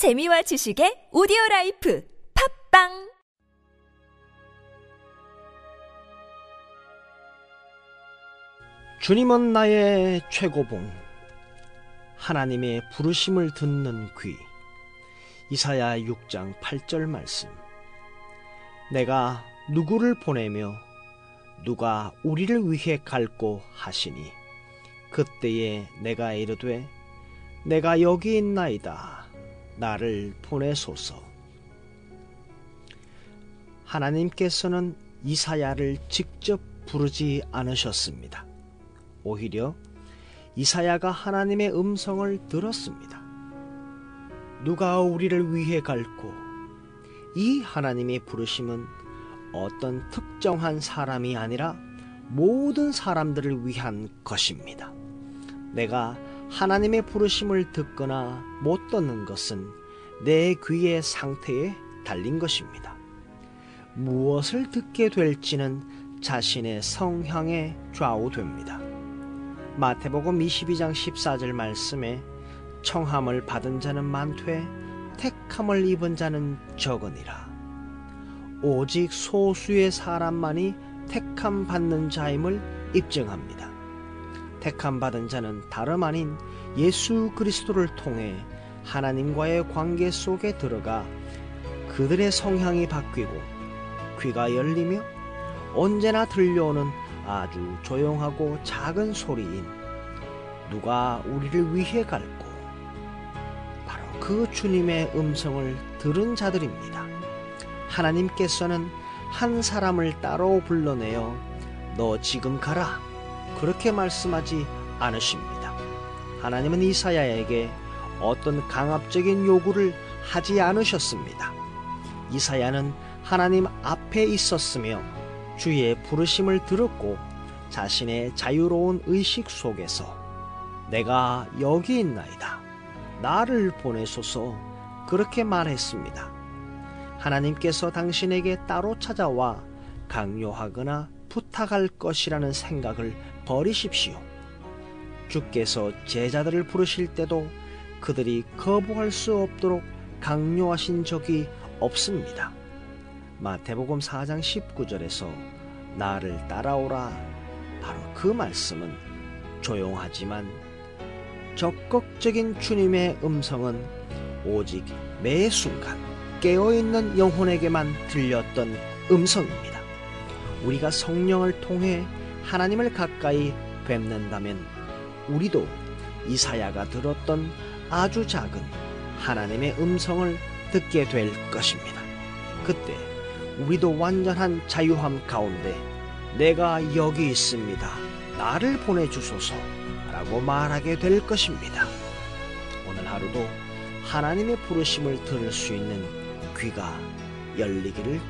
재미와 지식의 오디오 라이프 팟빵! 주님은 나의 최고봉 하나님의 부르심을 듣는 귀. 이사야 6장 8절 말씀. 내가 누구를 보내며 누가 우리를 위해 갈꼬 하시니? 그때에 내가 이르되 내가 여기 있나이다 나를 보내소서 하나님께서는 이사야를 직접 부르지 않으셨습니다. 오히려 이사야가 하나님의 음성을 들었습니다. 누가 우리를 위해 갈고 이 하나님의 부르심은 어떤 특정한 사람이 아니라 모든 사람들을 위한 것입니다. 내가 하나님의 부르심을 듣거나 못 듣는 것은 내 귀의 상태에 달린 것입니다. 무엇을 듣게 될지는 자신의 성향에 좌우됩니다. 마태복음 22장 14절 말씀에 청함을 받은 자는 많되 택함을 입은 자는 적으니라. 오직 소수의 사람만이 택함 받는 자임을 입증합니다. 택함 받은 자는 다름 아닌 예수 그리스도를 통해 하나님과의 관계 속에 들어가 그들의 성향이 바뀌고 귀가 열리며 언제나 들려오는 아주 조용하고 작은 소리인 누가 우리를 위해 갈고 바로 그 주님의 음성을 들은 자들입니다. 하나님께서는 한 사람을 따로 불러내어 너 지금 가라 그렇게 말씀하지 않으십니다. 하나님은 이사야에게 어떤 강압적인 요구를 하지 않으셨습니다. 이사야는 하나님 앞에 있었으며 주의 부르심을 들었고 자신의 자유로운 의식 속에서 내가 여기 있나이다. 나를 보내소서 그렇게 말했습니다. 하나님께서 당신에게 따로 찾아와 강요하거나 부탁할 것이라는 생각을 버리십시오. 주께서 제자들을 부르실 때도 그들이 거부할 수 없도록 강요하신 적이 없습니다. 마태복음 4장 19절에서 나를 따라오라 바로 그 말씀은 조용하지만 적극적인 주님의 음성은 오직 매 순간 깨어있는 영혼에게만 들렸던 음성입니다. 우리가 성령을 통해 하나님을 가까이 뵙는다면 우리도 이사야가 들었던 아주 작은 하나님의 음성을 듣게 될 것입니다. 그때 우리도 완전한 자유함 가운데 내가 여기 있습니다. 나를 보내주소서 라고 말하게 될 것입니다. 오늘 하루도 하나님의 부르심을 들을 수 있는 귀가 열리기를